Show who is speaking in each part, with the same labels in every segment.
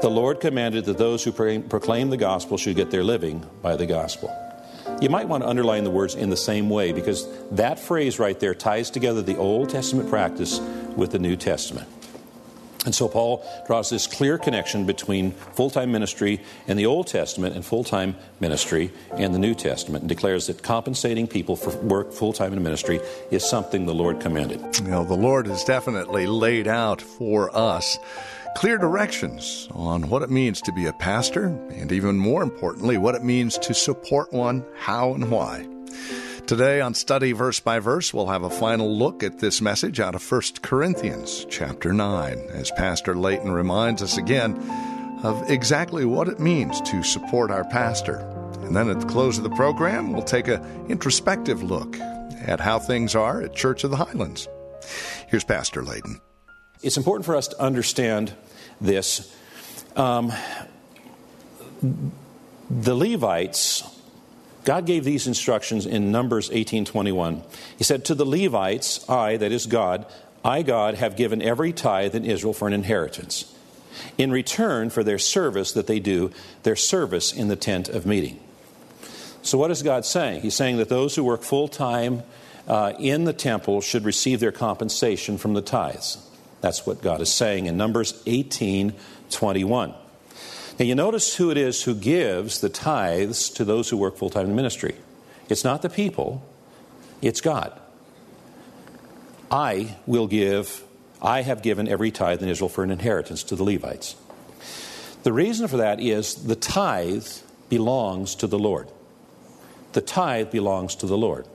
Speaker 1: The Lord commanded that those who proclaim the gospel should get their living by the gospel. You might want to underline the words in the same way because that phrase right there ties together the Old Testament practice with the New Testament. And so Paul draws this clear connection between full time ministry in the Old Testament and full time ministry in the New Testament and declares that compensating people for work full time in ministry is something the Lord commanded.
Speaker 2: You know, the Lord has definitely laid out for us clear directions on what it means to be a pastor, and even more importantly, what it means to support one, how and why. Today on Study Verse by Verse, we'll have a final look at this message out of 1 Corinthians chapter 9, as Pastor Layton reminds us again of exactly what it means to support our pastor. And then at the close of the program, we'll take an introspective look at how things are at Church of the Highlands. Here's Pastor Layton.
Speaker 1: It's important for us to understand this. Um, the Levites, God gave these instructions in Numbers 18:21. He said, "To the Levites, I, that is God, I God have given every tithe in Israel for an inheritance, in return for their service that they do, their service in the tent of meeting." So what is God saying? He's saying that those who work full time uh, in the temple should receive their compensation from the tithes. That's what God is saying in Numbers 18 21. Now, you notice who it is who gives the tithes to those who work full time in ministry. It's not the people, it's God. I will give, I have given every tithe in Israel for an inheritance to the Levites. The reason for that is the tithe belongs to the Lord. The tithe belongs to the Lord.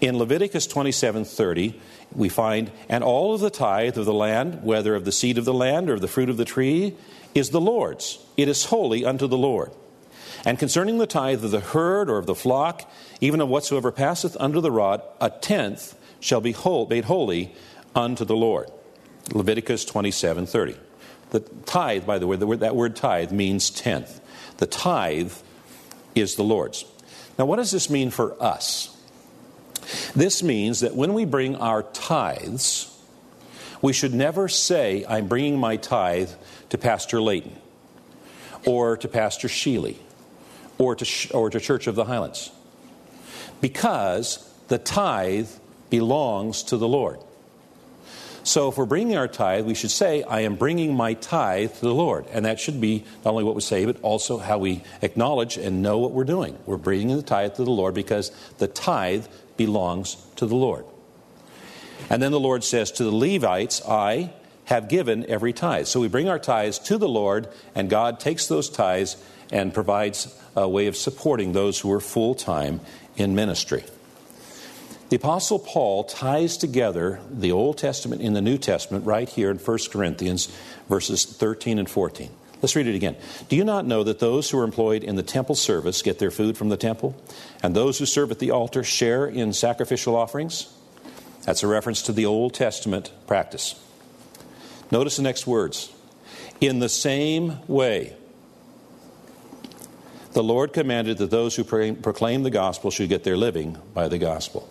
Speaker 1: In Leviticus 27:30, we find, and all of the tithe of the land, whether of the seed of the land or of the fruit of the tree, is the Lord's. It is holy unto the Lord. And concerning the tithe of the herd or of the flock, even of whatsoever passeth under the rod, a tenth shall be whole, made holy unto the Lord. Leviticus 27:30. The tithe, by the way, the word, that word tithe means tenth. The tithe is the Lord's. Now, what does this mean for us? This means that when we bring our tithes, we should never say, I'm bringing my tithe to Pastor Layton or to Pastor Sheely or to, or to Church of the Highlands because the tithe belongs to the Lord. So if we're bringing our tithe, we should say, I am bringing my tithe to the Lord. And that should be not only what we say, but also how we acknowledge and know what we're doing. We're bringing the tithe to the Lord because the tithe belongs to the Lord. And then the Lord says, To the Levites, I have given every tithe. So we bring our tithes to the Lord, and God takes those tithes and provides a way of supporting those who are full time in ministry. The Apostle Paul ties together the Old Testament and the New Testament right here in 1 Corinthians verses 13 and 14. Let's read it again. Do you not know that those who are employed in the temple service get their food from the temple, and those who serve at the altar share in sacrificial offerings? That's a reference to the Old Testament practice. Notice the next words. In the same way, the Lord commanded that those who proclaim the gospel should get their living by the gospel.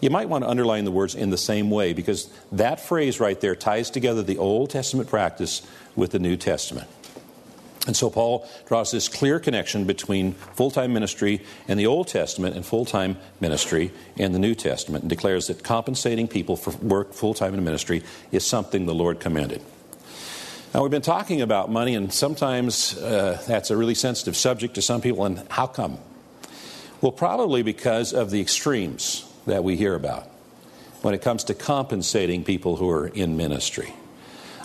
Speaker 1: You might want to underline the words in the same way because that phrase right there ties together the Old Testament practice with the New Testament. And so Paul draws this clear connection between full time ministry in the Old Testament and full time ministry in the New Testament and declares that compensating people for work full time in ministry is something the Lord commanded. Now, we've been talking about money, and sometimes uh, that's a really sensitive subject to some people, and how come? Well, probably because of the extremes that we hear about when it comes to compensating people who are in ministry.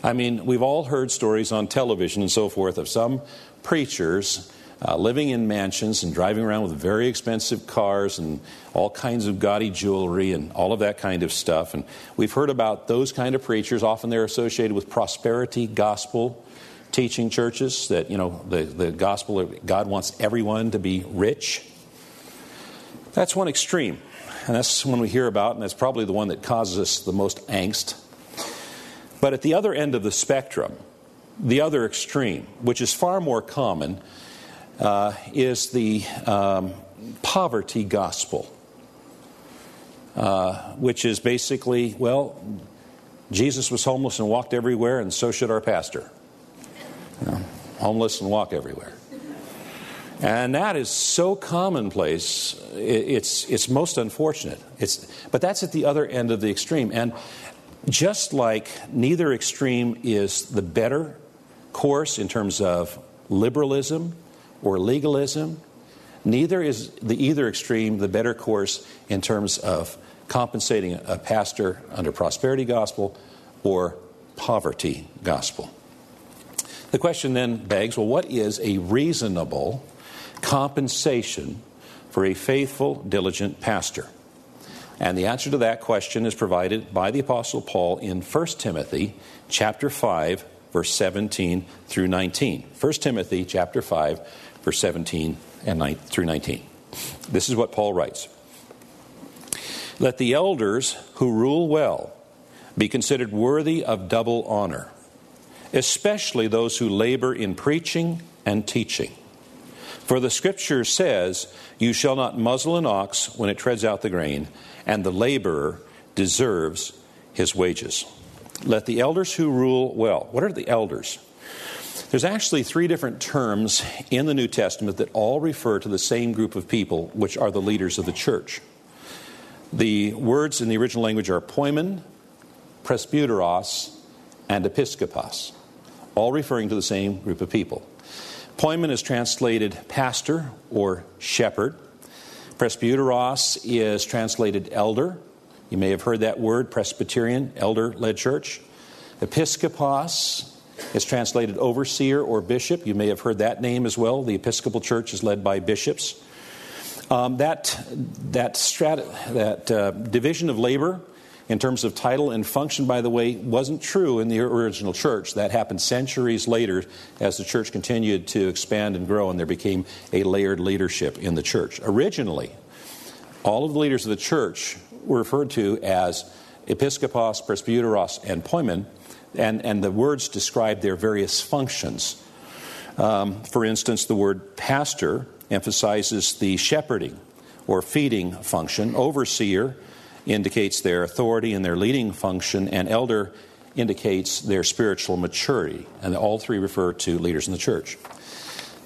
Speaker 1: I mean, we've all heard stories on television and so forth of some preachers uh, living in mansions and driving around with very expensive cars and all kinds of gaudy jewelry and all of that kind of stuff. And we've heard about those kind of preachers. Often they're associated with prosperity gospel teaching churches that, you know, the, the gospel, God wants everyone to be rich. That's one extreme. And that's one we hear about, and that's probably the one that causes us the most angst. But at the other end of the spectrum, the other extreme, which is far more common, uh, is the um, poverty gospel, uh, which is basically, well, Jesus was homeless and walked everywhere, and so should our pastor. You know, homeless and walk everywhere. And that is so commonplace, it's, it's most unfortunate. It's, but that's at the other end of the extreme. And just like neither extreme is the better course in terms of liberalism or legalism, neither is the either extreme the better course in terms of compensating a pastor under prosperity gospel or poverty gospel. The question then begs well, what is a reasonable compensation for a faithful, diligent pastor? And the answer to that question is provided by the apostle Paul in 1 Timothy chapter 5 verse 17 through 19. 1 Timothy chapter 5 verse 17 and 9, through 19. This is what Paul writes. Let the elders who rule well be considered worthy of double honor, especially those who labor in preaching and teaching. For the scripture says, You shall not muzzle an ox when it treads out the grain, and the laborer deserves his wages. Let the elders who rule well. What are the elders? There's actually three different terms in the New Testament that all refer to the same group of people, which are the leaders of the church. The words in the original language are poimen, presbyteros, and episkopos, all referring to the same group of people. Poimen is translated pastor or shepherd. Presbyteros is translated elder. You may have heard that word, Presbyterian, elder led church. Episcopos is translated overseer or bishop. You may have heard that name as well. The Episcopal Church is led by bishops. Um, that that, strat- that uh, division of labor in terms of title and function, by the way, wasn't true in the original church. That happened centuries later as the church continued to expand and grow, and there became a layered leadership in the church. Originally, all of the leaders of the church were referred to as episkopos, presbyteros, and poimen, and, and the words describe their various functions. Um, for instance, the word pastor emphasizes the shepherding or feeding function, overseer indicates their authority and their leading function, and elder indicates their spiritual maturity. And all three refer to leaders in the church.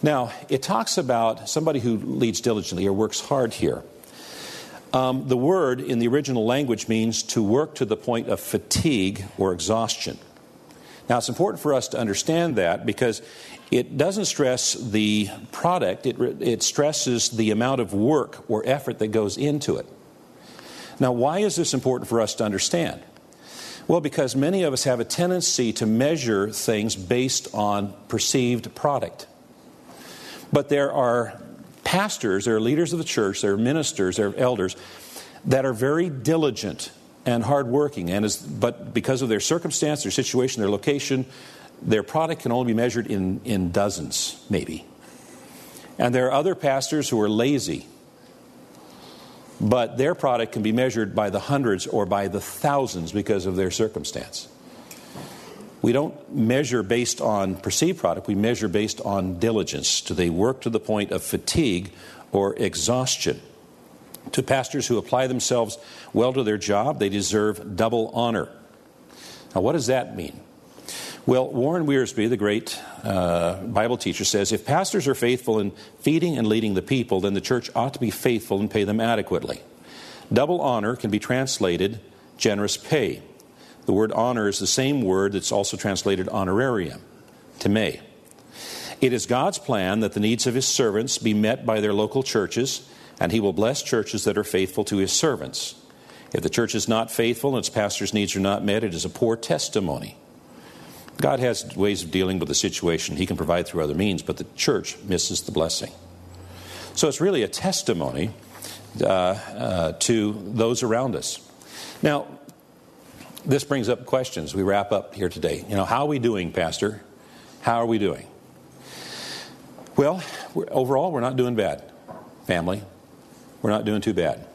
Speaker 1: Now, it talks about somebody who leads diligently or works hard here. Um, the word in the original language means to work to the point of fatigue or exhaustion. Now, it's important for us to understand that because it doesn't stress the product, it, it stresses the amount of work or effort that goes into it. Now, why is this important for us to understand? Well, because many of us have a tendency to measure things based on perceived product. But there are pastors, there are leaders of the church, there are ministers, there are elders that are very diligent and hardworking, and is, but because of their circumstance, their situation, their location, their product can only be measured in, in dozens, maybe. And there are other pastors who are lazy but their product can be measured by the hundreds or by the thousands because of their circumstance. We don't measure based on perceived product, we measure based on diligence. Do they work to the point of fatigue or exhaustion? To pastors who apply themselves well to their job, they deserve double honor. Now, what does that mean? Well, Warren Wiersbe, the great uh, Bible teacher, says if pastors are faithful in feeding and leading the people, then the church ought to be faithful and pay them adequately. Double honor can be translated generous pay. The word honor is the same word that's also translated honorarium, To time. It is God's plan that the needs of his servants be met by their local churches, and he will bless churches that are faithful to his servants. If the church is not faithful and its pastor's needs are not met, it is a poor testimony. God has ways of dealing with the situation He can provide through other means, but the church misses the blessing. So it's really a testimony uh, uh, to those around us. Now, this brings up questions. We wrap up here today. You know, how are we doing, Pastor? How are we doing? Well, we're, overall, we're not doing bad, family. We're not doing too bad.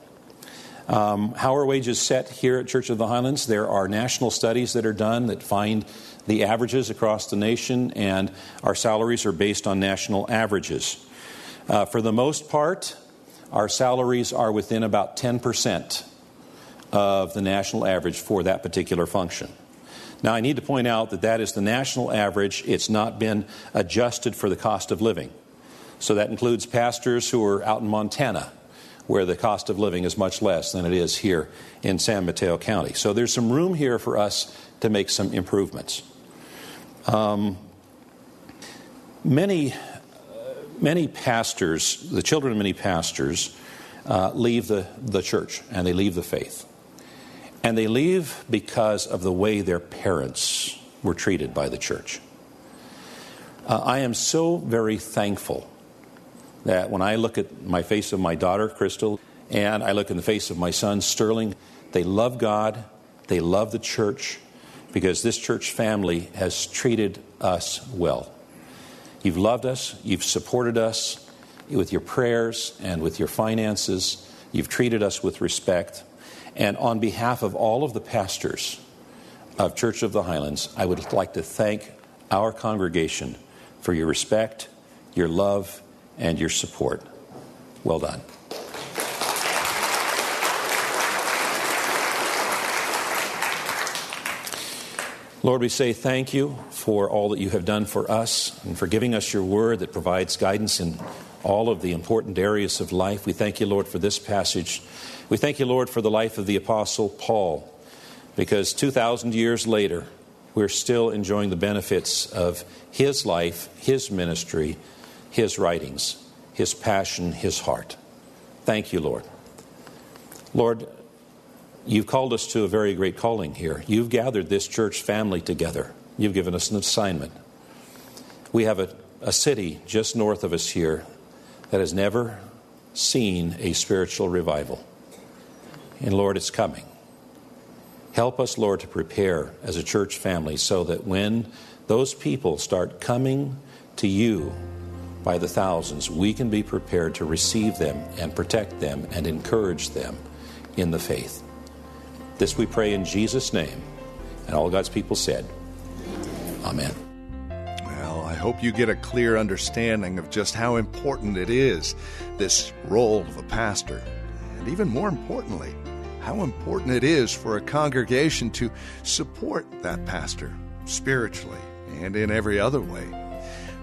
Speaker 1: Um, how are wages set here at Church of the Highlands? There are national studies that are done that find the averages across the nation, and our salaries are based on national averages. Uh, for the most part, our salaries are within about 10% of the national average for that particular function. Now, I need to point out that that is the national average. It's not been adjusted for the cost of living. So that includes pastors who are out in Montana, where the cost of living is much less than it is here in San Mateo County. So there's some room here for us to make some improvements. Um, many, many pastors, the children of many pastors, uh, leave the, the church and they leave the faith. And they leave because of the way their parents were treated by the church. Uh, I am so very thankful that when I look at my face of my daughter, Crystal, and I look in the face of my son, Sterling, they love God, they love the church, because this church family has treated us well. You've loved us, you've supported us with your prayers and with your finances, you've treated us with respect. And on behalf of all of the pastors of Church of the Highlands, I would like to thank our congregation for your respect, your love, and your support. Well done. Lord, we say thank you for all that you have done for us and for giving us your word that provides guidance in all of the important areas of life. We thank you, Lord, for this passage. We thank you, Lord, for the life of the Apostle Paul, because 2,000 years later, we're still enjoying the benefits of his life, his ministry, his writings, his passion, his heart. Thank you, Lord. Lord, You've called us to a very great calling here. You've gathered this church family together. You've given us an assignment. We have a, a city just north of us here that has never seen a spiritual revival. And Lord, it's coming. Help us, Lord, to prepare as a church family so that when those people start coming to you by the thousands, we can be prepared to receive them and protect them and encourage them in the faith. This we pray in Jesus' name. And all God's people said, Amen.
Speaker 2: Well, I hope you get a clear understanding of just how important it is, this role of a pastor. And even more importantly, how important it is for a congregation to support that pastor spiritually and in every other way.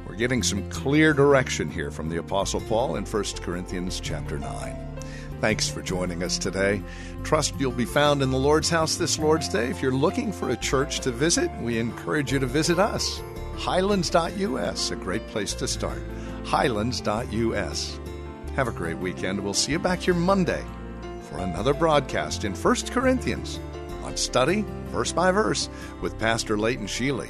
Speaker 2: We're getting some clear direction here from the apostle Paul in 1 Corinthians chapter 9. Thanks for joining us today. Trust you'll be found in the Lord's house this Lord's Day. If you're looking for a church to visit, we encourage you to visit us. Highlands.us, a great place to start. Highlands.us. Have a great weekend. We'll see you back here Monday for another broadcast in 1 Corinthians on Study Verse by Verse with Pastor Leighton Sheely.